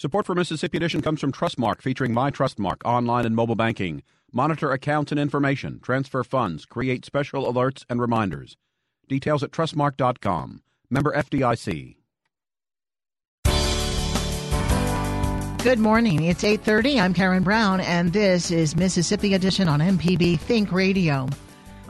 Support for Mississippi Edition comes from Trustmark, featuring My Trustmark online and mobile banking. Monitor accounts and information, transfer funds, create special alerts and reminders. Details at trustmark.com. Member FDIC. Good morning. It's 8:30. I'm Karen Brown and this is Mississippi Edition on MPB Think Radio.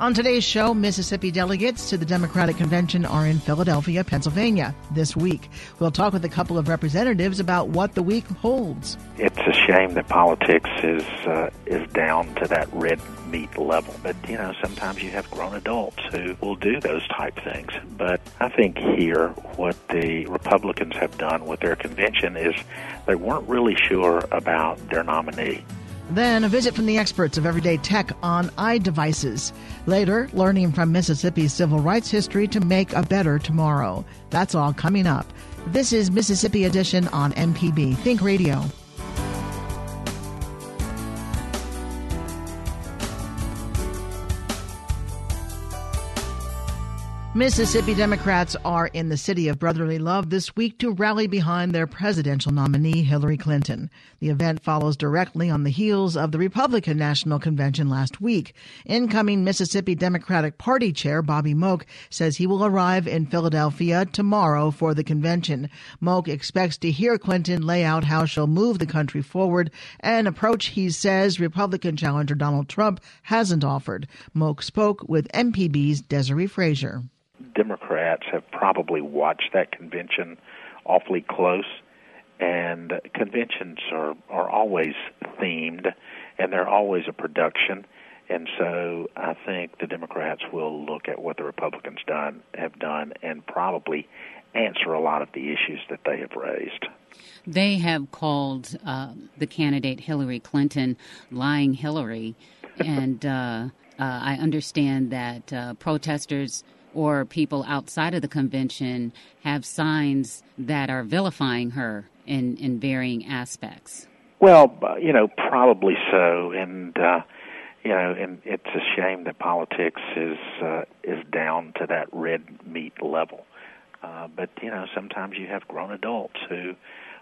On today's show, Mississippi delegates to the Democratic Convention are in Philadelphia, Pennsylvania this week. We'll talk with a couple of representatives about what the week holds. It's a shame that politics is uh, is down to that red meat level. But you know, sometimes you have grown adults who will do those type things. But I think here, what the Republicans have done with their convention is they weren't really sure about their nominee. Then a visit from the experts of everyday tech on iDevices. Later, learning from Mississippi's civil rights history to make a better tomorrow. That's all coming up. This is Mississippi Edition on MPB Think Radio. Mississippi Democrats are in the city of brotherly love this week to rally behind their presidential nominee, Hillary Clinton. The event follows directly on the heels of the Republican National Convention last week. Incoming Mississippi Democratic Party Chair Bobby Moak says he will arrive in Philadelphia tomorrow for the convention. Moak expects to hear Clinton lay out how she'll move the country forward, an approach he says Republican challenger Donald Trump hasn't offered. Moak spoke with MPB's Desiree Frazier. Democrats have probably watched that convention awfully close, and conventions are are always themed, and they're always a production. And so I think the Democrats will look at what the Republicans done have done and probably answer a lot of the issues that they have raised. They have called uh, the candidate Hillary Clinton lying Hillary, and uh, uh, I understand that uh, protesters or people outside of the convention have signs that are vilifying her in, in varying aspects? Well, you know, probably so, and uh, you know, and it's a shame that politics is uh, is down to that red meat level. Uh, but you know, sometimes you have grown adults who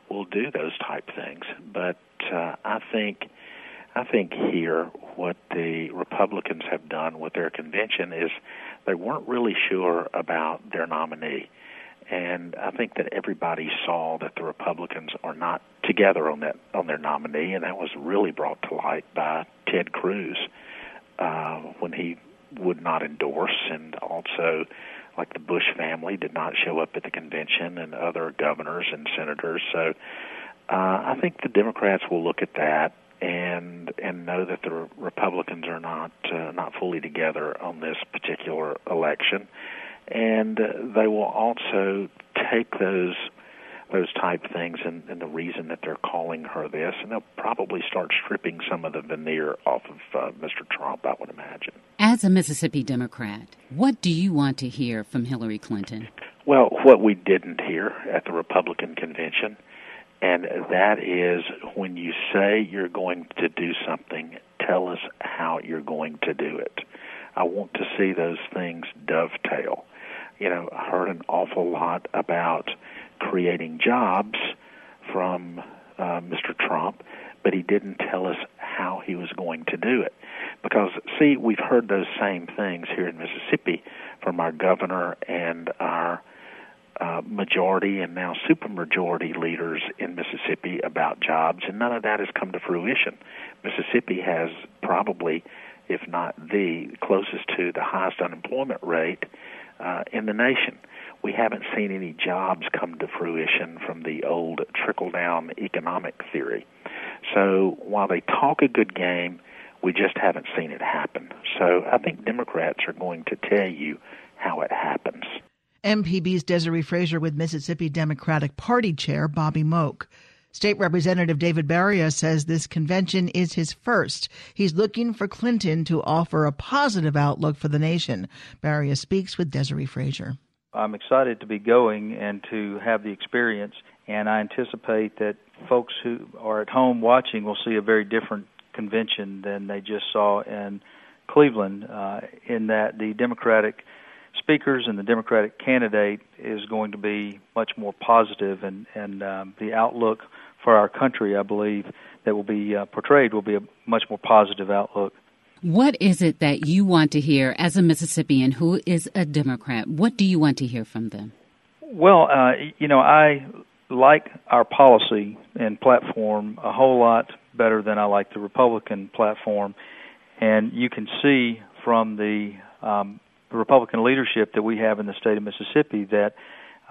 will do those type things. But uh, I think I think here what the Republicans have done with their convention is they weren't really sure about their nominee. And I think that everybody saw that the Republicans are not together on that on their nominee, and that was really brought to light by Ted Cruz uh, when he would not endorse, and also like the Bush family did not show up at the convention, and other governors and senators. So uh, I think the Democrats will look at that and and know that the Republicans are not uh, not fully together on this particular election, and uh, they will also take those those type things and, and the reason that they're calling her this, and they'll probably start stripping some of the veneer off of uh, Mr. Trump. I would imagine. As a Mississippi Democrat, what do you want to hear from Hillary Clinton? Well, what we didn't hear at the Republican convention and that is when you say you're going to do something, tell us how you're going to do it. I want to see those things dovetail. You know, I heard an awful lot about creating jobs from uh, Mr. Trump, but he didn't tell us how he was going to do it. Because, see, we've heard those same things here in Mississippi from our governor and our uh, majority and now supermajority leaders in Mississippi about jobs, and none of that has come to fruition. Mississippi has probably, if not the closest to the highest unemployment rate uh, in the nation. We haven't seen any jobs come to fruition from the old trickle down economic theory. So while they talk a good game, we just haven't seen it happen. So I think Democrats are going to tell you how it happens. MPB's Desiree Frazier with Mississippi Democratic Party Chair Bobby Moak. State Representative David Baria says this convention is his first. He's looking for Clinton to offer a positive outlook for the nation. Baria speaks with Desiree Frazier. I'm excited to be going and to have the experience, and I anticipate that folks who are at home watching will see a very different convention than they just saw in Cleveland, uh, in that the Democratic speakers and the Democratic candidate is going to be much more positive, and and um, the outlook for our country, I believe, that will be uh, portrayed will be a much more positive outlook. What is it that you want to hear as a Mississippian who is a Democrat? What do you want to hear from them? Well, uh, you know, I like our policy and platform a whole lot better than I like the Republican platform. And you can see from the, um, the Republican leadership that we have in the state of Mississippi that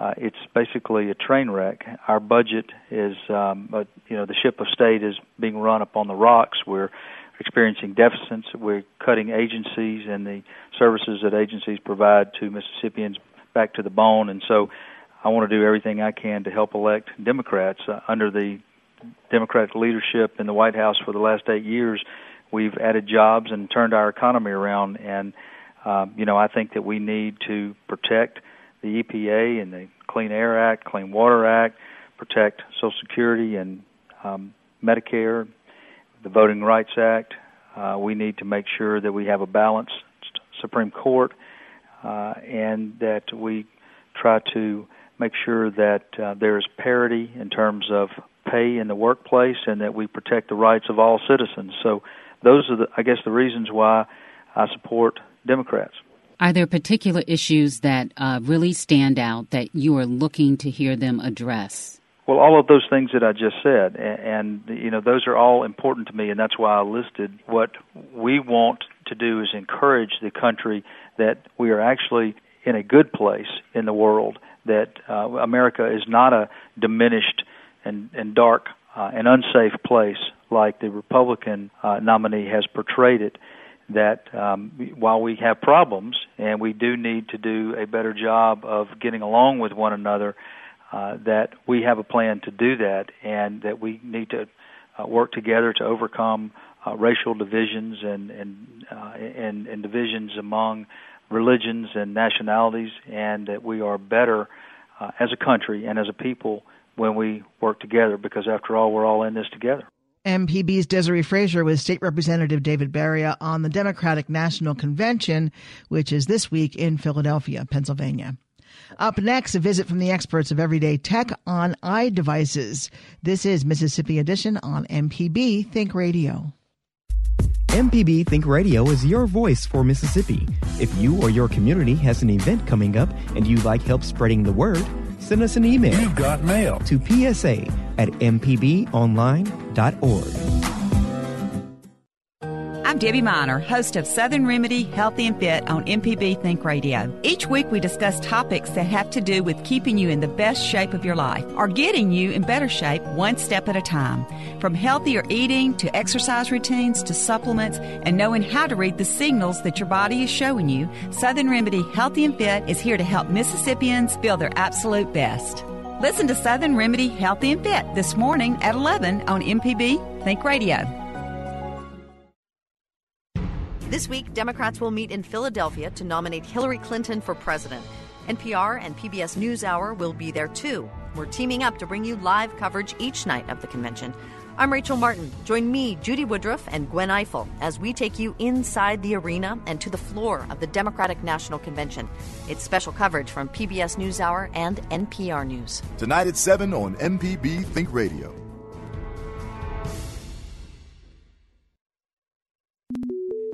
uh, it's basically a train wreck. Our budget is, um, uh, you know, the ship of state is being run up on the rocks. We're experiencing deficits. We're cutting agencies and the services that agencies provide to Mississippians back to the bone. And so I want to do everything I can to help elect Democrats uh, under the Democratic leadership in the White House for the last eight years, we've added jobs and turned our economy around. And um, you know, I think that we need to protect the EPA and the Clean Air Act, Clean Water Act, protect Social Security and um, Medicare, the Voting Rights Act. Uh, we need to make sure that we have a balanced Supreme Court uh, and that we try to make sure that uh, there is parity in terms of pay in the workplace and that we protect the rights of all citizens. So those are the I guess the reasons why I support Democrats. Are there particular issues that uh, really stand out that you are looking to hear them address? Well, all of those things that I just said, and, and you know, those are all important to me, and that's why I listed what we want to do is encourage the country that we are actually in a good place in the world. That uh, America is not a diminished and, and dark uh, and unsafe place like the Republican uh, nominee has portrayed it. That um, while we have problems and we do need to do a better job of getting along with one another, uh, that we have a plan to do that, and that we need to uh, work together to overcome uh, racial divisions and and, uh, and and divisions among religions and nationalities, and that we are better uh, as a country and as a people when we work together because after all we're all in this together. MPB's Desiree Frazier with State Representative David Baria on the Democratic National Convention, which is this week in Philadelphia, Pennsylvania. Up next, a visit from the experts of everyday tech on iDevices. This is Mississippi Edition on MPB Think Radio. MPB Think Radio is your voice for Mississippi. If you or your community has an event coming up and you'd like help spreading the word, send us an email. You've got mail. To PSA at mpbonline.org. I'm Debbie Miner, host of Southern Remedy Healthy and Fit on MPB Think Radio. Each week we discuss topics that have to do with keeping you in the best shape of your life or getting you in better shape one step at a time. From healthier eating to exercise routines to supplements and knowing how to read the signals that your body is showing you, Southern Remedy Healthy and Fit is here to help Mississippians feel their absolute best. Listen to Southern Remedy Healthy and Fit this morning at 11 on MPB Think Radio. This week, Democrats will meet in Philadelphia to nominate Hillary Clinton for president. NPR and PBS NewsHour will be there too. We're teaming up to bring you live coverage each night of the convention. I'm Rachel Martin. Join me, Judy Woodruff, and Gwen Ifill as we take you inside the arena and to the floor of the Democratic National Convention. It's special coverage from PBS NewsHour and NPR News. Tonight at 7 on MPB Think Radio.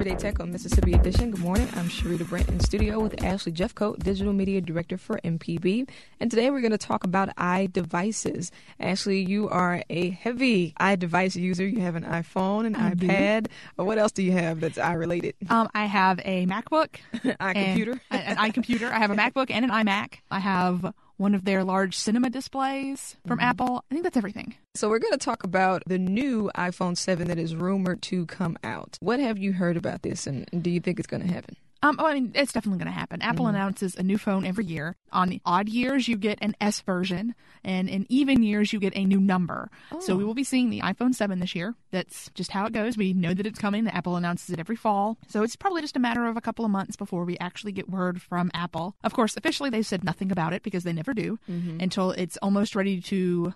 Everyday Tech on Mississippi Edition. Good morning. I'm Sharita Brent in studio with Ashley Jeffcoat, Digital Media Director for MPB. And today we're going to talk about iDevices. Ashley, you are a heavy iDevice user. You have an iPhone, an I iPad. Uh, What else do you have that's i-related? Um, I have a MacBook, iComputer. an iComputer. I have a MacBook and an iMac. I have one of their large cinema displays from Mm-hmm. Apple. I think that's everything. So we're going to talk about the new iPhone 7 that is rumored to come out. What have you heard about this, and do you think it's going to happen? Um, oh, I mean, it's definitely going to happen. Apple Mhm. announces a new phone every year. On the odd years, you get an S version, and in even years, you get a new number. So Oh. we will be seeing the iPhone 7 this year. That's just how it goes. We know that it's coming. The Apple announces it every fall. So it's probably just a matter of a couple of months before we actually get word from Apple. Of course, officially, they've said nothing about it because they never do Mhm. until it's almost ready to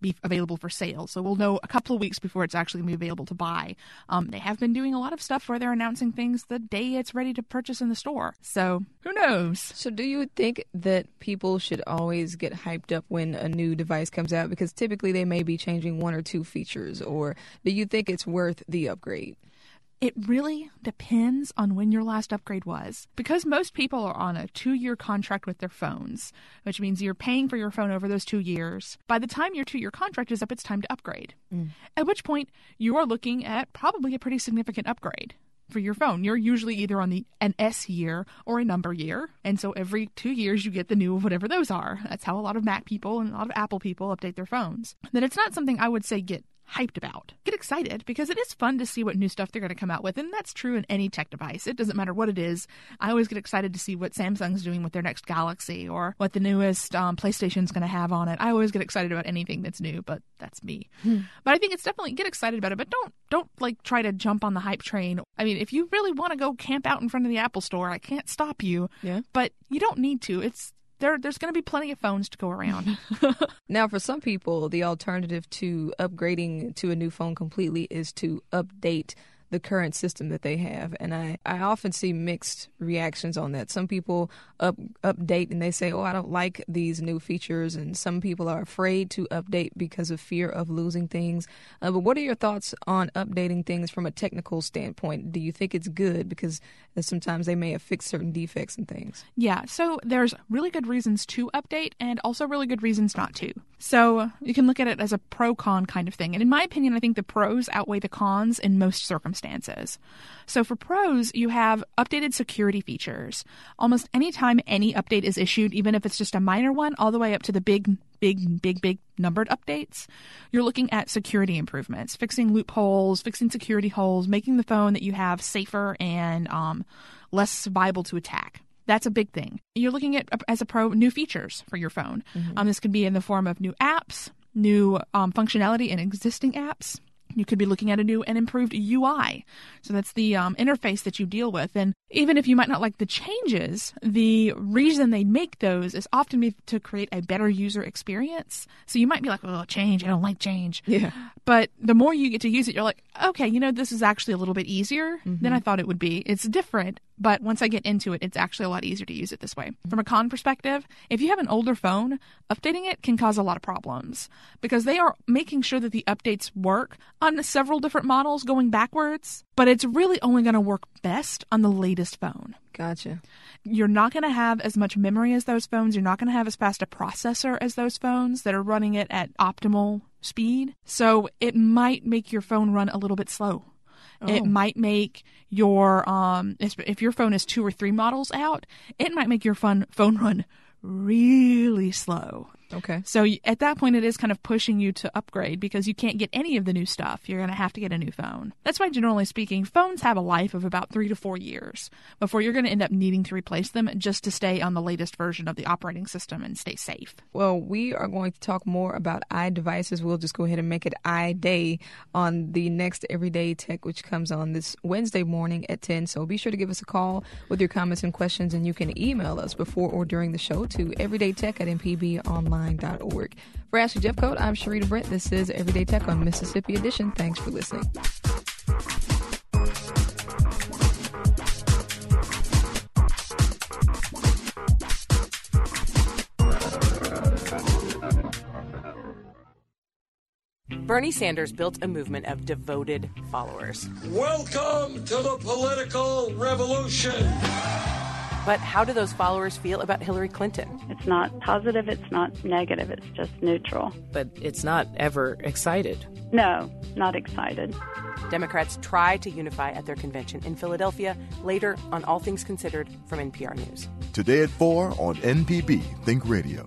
be available for sale. So we'll know a couple of weeks before it's actually going to be available to buy. Um, they have been doing a lot of stuff where they're announcing things the day it's ready to purchase in the store. So who knows? So, do you think that people should always get hyped up when a new device comes out? Because typically they may be changing one or two features, or do you think it's worth the upgrade? It really depends on when your last upgrade was. Because most people are on a two year contract with their phones, which means you're paying for your phone over those two years. By the time your two year contract is up, it's time to upgrade. Mm. At which point, you are looking at probably a pretty significant upgrade for your phone. You're usually either on the an S year or a number year, and so every two years you get the new of whatever those are. That's how a lot of Mac people and a lot of Apple people update their phones. That it's not something I would say get hyped about. Get excited because it is fun to see what new stuff they're going to come out with, and that's true in any tech device. It doesn't matter what it is. I always get excited to see what Samsung's doing with their next Galaxy or what the newest um, PlayStation's going to have on it. I always get excited about anything that's new, but that's me. But I think it's definitely get excited about it, but don't don't like try to jump on the hype train. I mean, if you really want to go camp out in front of the Apple store, I can't stop you. Yeah. But you don't need to. It's there there's going to be plenty of phones to go around. Now, for some people, the alternative to upgrading to a new phone completely is to update the current system that they have. And I, I often see mixed reactions on that. Some people up, update and they say, oh, I don't like these new features. And some people are afraid to update because of fear of losing things. Uh, but what are your thoughts on updating things from a technical standpoint? Do you think it's good? Because uh, sometimes they may have fixed certain defects and things. Yeah, so there's really good reasons to update and also really good reasons not to. So you can look at it as a pro con kind of thing. And in my opinion, I think the pros outweigh the cons in most circumstances. So for pros, you have updated security features. Almost any time any update is issued, even if it's just a minor one, all the way up to the big, big, big, big numbered updates, you're looking at security improvements, fixing loopholes, fixing security holes, making the phone that you have safer and um, less viable to attack. That's a big thing. You're looking at, as a pro, new features for your phone. Um, this could be in the form of new apps, new um, functionality in existing apps. You could be looking at a new and improved UI. So that's the um, interface that you deal with. And even if you might not like the changes, the reason they make those is often to create a better user experience. So you might be like, oh, change. I don't like change. Yeah. But the more you get to use it, you're like, okay, you know, this is actually a little bit easier than I thought it would be. It's different, but once I get into it, it's actually a lot easier to use it this way. From a con perspective, if you have an older phone, updating it can cause a lot of problems because they are making sure that the updates work on several different models going backwards, but it's really only going to work best on the latest phone. Gotcha. You're not going to have as much memory as those phones. You're not going to have as fast a processor as those phones that are running it at optimal speed. So it might make your phone run a little bit slow. It Oh. might make your um if if your phone is two or three models out, it might make your phone phone run really slow. Okay. So at that point, it is kind of pushing you to upgrade because you can't get any of the new stuff. You're going to have to get a new phone. That's why, generally speaking, phones have a life of about three to four years before you're going to end up needing to replace them just to stay on the latest version of the operating system and stay safe. Well, we are going to talk more about iDevices. We'll just go ahead and make it iDay on the next Everyday Tech, which comes on this Wednesday morning at 10. So be sure to give us a call with your comments and questions, and you can email us before or during the show to everydaytech at mpbonline.org. For Ashley Jeffcoat, I'm Sharita Brent. This is Everyday Tech on Mississippi Edition. Thanks for listening. Bernie Sanders built a movement of devoted followers. Welcome to the political revolution. But how do those followers feel about Hillary Clinton? It's not positive, it's not negative, it's just neutral. But it's not ever excited. No, not excited. Democrats try to unify at their convention in Philadelphia later on All Things Considered from NPR News. Today at 4 on MPB Think Radio.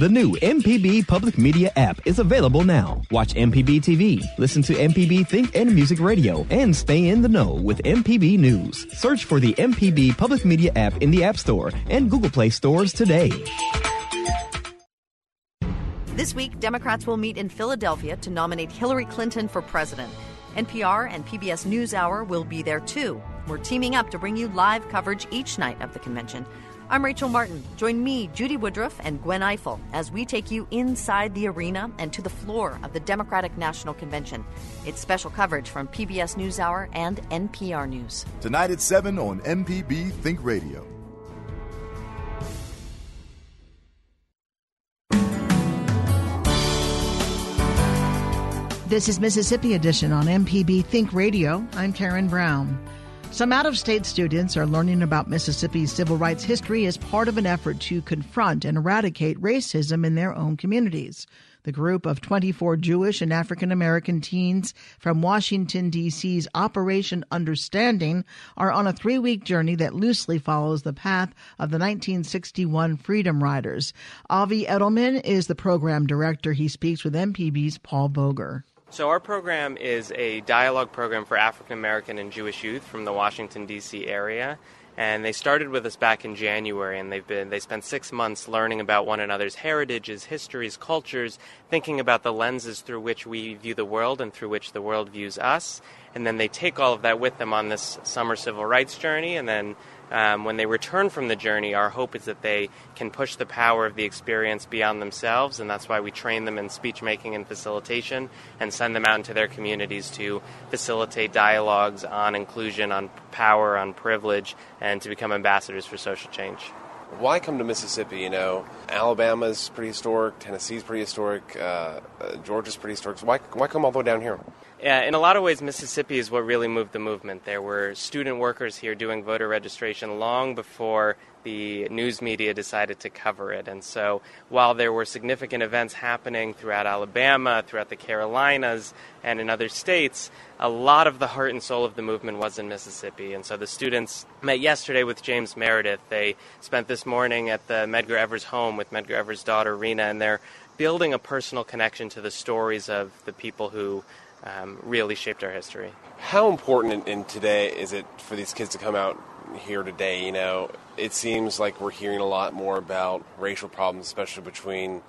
The new MPB Public Media app is available now. Watch MPB TV, listen to MPB Think and Music Radio, and stay in the know with MPB News. Search for the MPB Public Media app in the App Store and Google Play stores today. This week, Democrats will meet in Philadelphia to nominate Hillary Clinton for president. NPR and PBS NewsHour will be there too. We're teaming up to bring you live coverage each night of the convention. I'm Rachel Martin. Join me, Judy Woodruff, and Gwen Ifill as we take you inside the arena and to the floor of the Democratic National Convention. It's special coverage from PBS NewsHour and NPR News. Tonight at 7 on MPB Think Radio. This is Mississippi Edition on MPB Think Radio. I'm Karen Brown. Some out of state students are learning about Mississippi's civil rights history as part of an effort to confront and eradicate racism in their own communities. The group of 24 Jewish and African American teens from Washington, D.C.'s Operation Understanding are on a three week journey that loosely follows the path of the 1961 Freedom Riders. Avi Edelman is the program director. He speaks with MPB's Paul Boger. So, our program is a dialogue program for African American and Jewish youth from the Washington, D.C. area. And they started with us back in January, and they've been they spent six months learning about one another's heritages, histories, cultures, thinking about the lenses through which we view the world and through which the world views us. And then they take all of that with them on this summer civil rights journey, and then um, when they return from the journey, our hope is that they can push the power of the experience beyond themselves, and that's why we train them in speech making and facilitation and send them out into their communities to facilitate dialogues on inclusion, on power, on privilege, and to become ambassadors for social change. Why come to Mississippi? You know, Alabama's pretty historic, Tennessee's pretty historic, uh, uh, Georgia's pretty historic. So why, why come all the way down here? In a lot of ways, Mississippi is what really moved the movement. There were student workers here doing voter registration long before the news media decided to cover it. And so, while there were significant events happening throughout Alabama, throughout the Carolinas, and in other states, a lot of the heart and soul of the movement was in Mississippi. And so, the students met yesterday with James Meredith. They spent this morning at the Medgar Evers home with Medgar Evers' daughter, Reena, and they're building a personal connection to the stories of the people who um, really shaped our history. How important in, in today is it for these kids to come out here today? You know, it seems like we're hearing a lot more about racial problems, especially between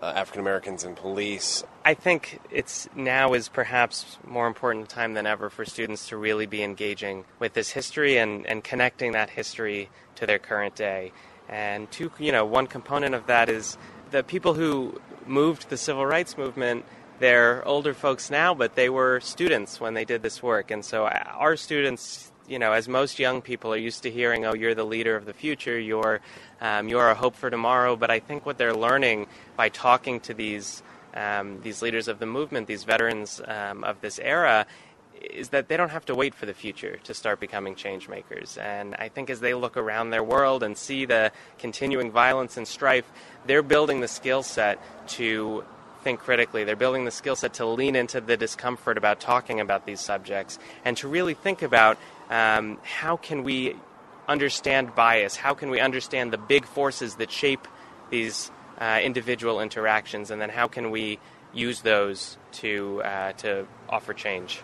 uh, African Americans and police. I think it's now is perhaps more important time than ever for students to really be engaging with this history and, and connecting that history to their current day. And two, you know, one component of that is the people who moved the civil rights movement they're older folks now, but they were students when they did this work. And so uh, our students you know, as most young people are used to hearing, "Oh, you're the leader of the future. You're um, you're a hope for tomorrow." But I think what they're learning by talking to these um, these leaders of the movement, these veterans um, of this era, is that they don't have to wait for the future to start becoming change makers. And I think as they look around their world and see the continuing violence and strife, they're building the skill set to think critically. They're building the skill set to lean into the discomfort about talking about these subjects and to really think about um, how can we understand bias? How can we understand the big forces that shape these uh, individual interactions? And then how can we use those to, uh, to offer change?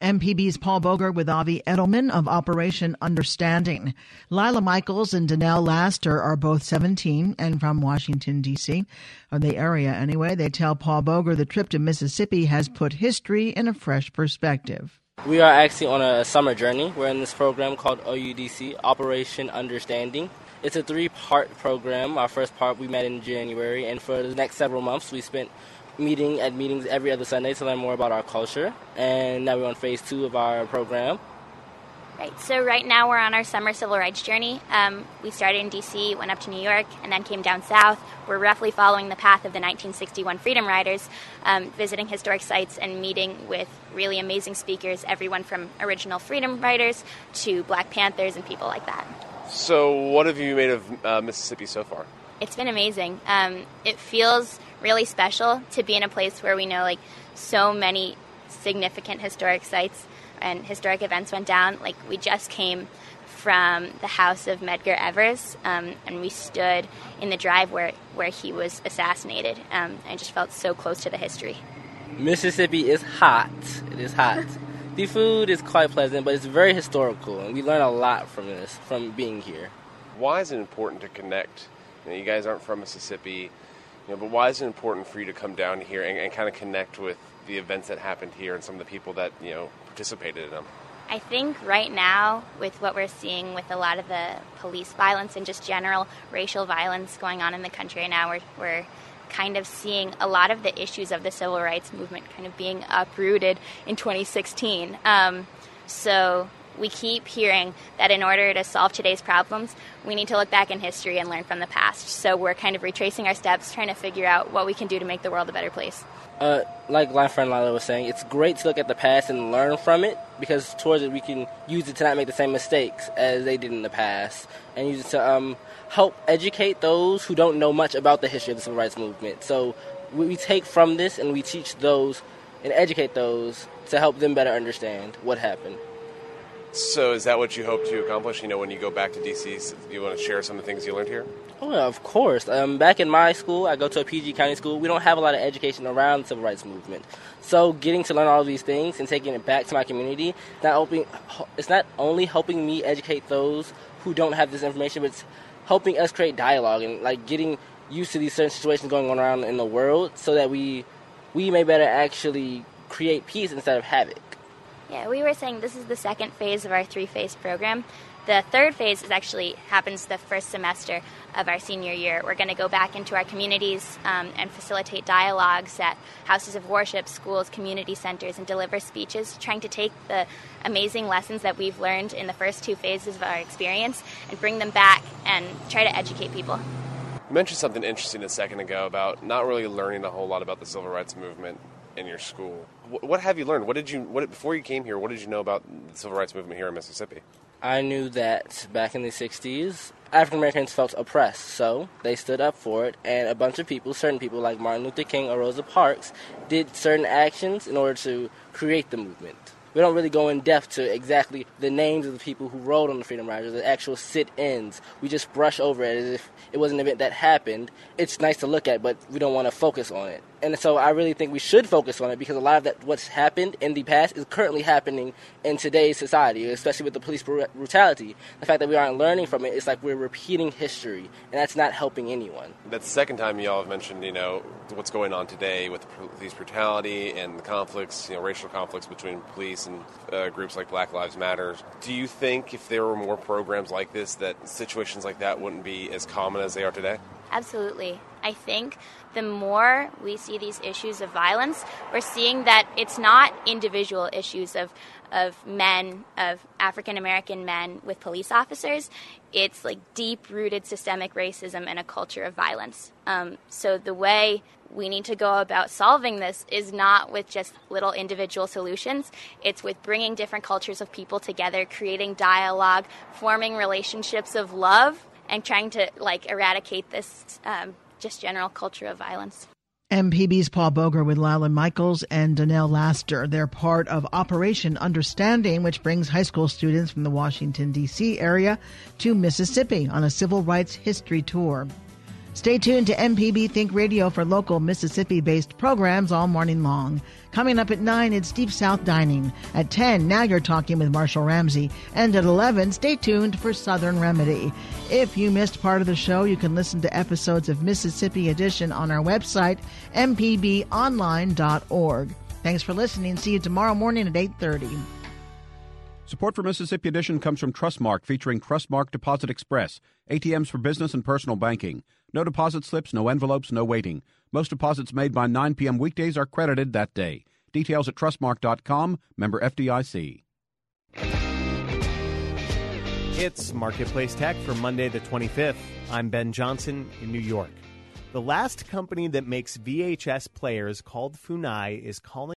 MPB's Paul Boger with Avi Edelman of Operation Understanding. Lila Michaels and Danelle Laster are both 17 and from Washington, D.C., or the area anyway. They tell Paul Boger the trip to Mississippi has put history in a fresh perspective. We are actually on a summer journey. We're in this program called OUDC, Operation Understanding. It's a three part program. Our first part we met in January, and for the next several months we spent meeting at meetings every other Sunday to learn more about our culture. And now we're on phase two of our program. Right, so right now we're on our summer civil rights journey. Um, we started in DC, went up to New York, and then came down south. We're roughly following the path of the 1961 Freedom Riders, um, visiting historic sites and meeting with really amazing speakers, everyone from original Freedom Riders to Black Panthers and people like that. So, what have you made of uh, Mississippi so far? It's been amazing. Um, it feels really special to be in a place where we know like so many significant historic sites and historic events went down. Like we just came from the house of Medgar Evers, um, and we stood in the drive where where he was assassinated. Um, I just felt so close to the history. Mississippi is hot. It is hot. the food is quite pleasant, but it's very historical, and we learn a lot from this from being here. Why is it important to connect? You, know, you guys aren't from Mississippi, you know, but why is it important for you to come down here and, and kind of connect with the events that happened here and some of the people that you know participated in them? I think right now, with what we're seeing with a lot of the police violence and just general racial violence going on in the country right now, we're, we're kind of seeing a lot of the issues of the civil rights movement kind of being uprooted in 2016. Um, so we keep hearing that in order to solve today's problems, we need to look back in history and learn from the past. So we're kind of retracing our steps, trying to figure out what we can do to make the world a better place. Uh, like my friend Lila was saying, it's great to look at the past and learn from it because towards it we can use it to not make the same mistakes as they did in the past and use it to um, help educate those who don't know much about the history of the civil rights movement. So we take from this and we teach those and educate those to help them better understand what happened. So, is that what you hope to accomplish? You know, when you go back to DC, you want to share some of the things you learned here? Oh, yeah, of course. Um, back in my school, I go to a PG County school. We don't have a lot of education around the civil rights movement. So, getting to learn all of these things and taking it back to my community, not helping, it's not only helping me educate those who don't have this information, but it's helping us create dialogue and like getting used to these certain situations going on around in the world, so that we we may better actually create peace instead of havoc. Yeah, we were saying this is the second phase of our three phase program. The third phase is actually happens the first semester of our senior year. We're going to go back into our communities um, and facilitate dialogues at houses of worship, schools, community centers, and deliver speeches, trying to take the amazing lessons that we've learned in the first two phases of our experience and bring them back and try to educate people. You mentioned something interesting a second ago about not really learning a whole lot about the civil rights movement in your school. What have you learned? What did you what before you came here? What did you know about the civil rights movement here in Mississippi? I knew that back in the 60s, African Americans felt oppressed, so they stood up for it, and a bunch of people, certain people like Martin Luther King or Rosa Parks, did certain actions in order to create the movement. We don't really go in depth to exactly the names of the people who rode on the Freedom Riders, the actual sit ins. We just brush over it as if it was an event that happened. It's nice to look at, but we don't want to focus on it. And so I really think we should focus on it because a lot of that what's happened in the past is currently happening in today's society, especially with the police brutality. The fact that we aren't learning from it, it's like we're repeating history, and that's not helping anyone. That's the second time y'all have mentioned, you know, what's going on today with police brutality and the conflicts, you know, racial conflicts between police and uh, groups like Black Lives Matter. Do you think if there were more programs like this, that situations like that wouldn't be as common as they are today? Absolutely. I think the more we see these issues of violence, we're seeing that it's not individual issues of of men, of African American men with police officers. It's like deep rooted systemic racism and a culture of violence. Um, so the way we need to go about solving this is not with just little individual solutions. It's with bringing different cultures of people together, creating dialogue, forming relationships of love, and trying to like eradicate this um, just general culture of violence. MPB's Paul Boger with Lila Michaels and Donnell Laster. They're part of Operation Understanding, which brings high school students from the Washington, D.C. area to Mississippi on a civil rights history tour. Stay tuned to MPB Think Radio for local Mississippi based programs all morning long. Coming up at 9, it's Deep South Dining. At 10, now you're talking with Marshall Ramsey. And at 11, stay tuned for Southern Remedy. If you missed part of the show, you can listen to episodes of Mississippi Edition on our website, mpbonline.org. Thanks for listening. See you tomorrow morning at 8.30. Support for Mississippi Edition comes from Trustmark, featuring Trustmark Deposit Express, ATMs for business and personal banking. No deposit slips, no envelopes, no waiting. Most deposits made by 9 p.m. weekdays are credited that day. Details at trustmark.com, member FDIC. It's Marketplace Tech for Monday the 25th. I'm Ben Johnson in New York. The last company that makes VHS players called Funai is calling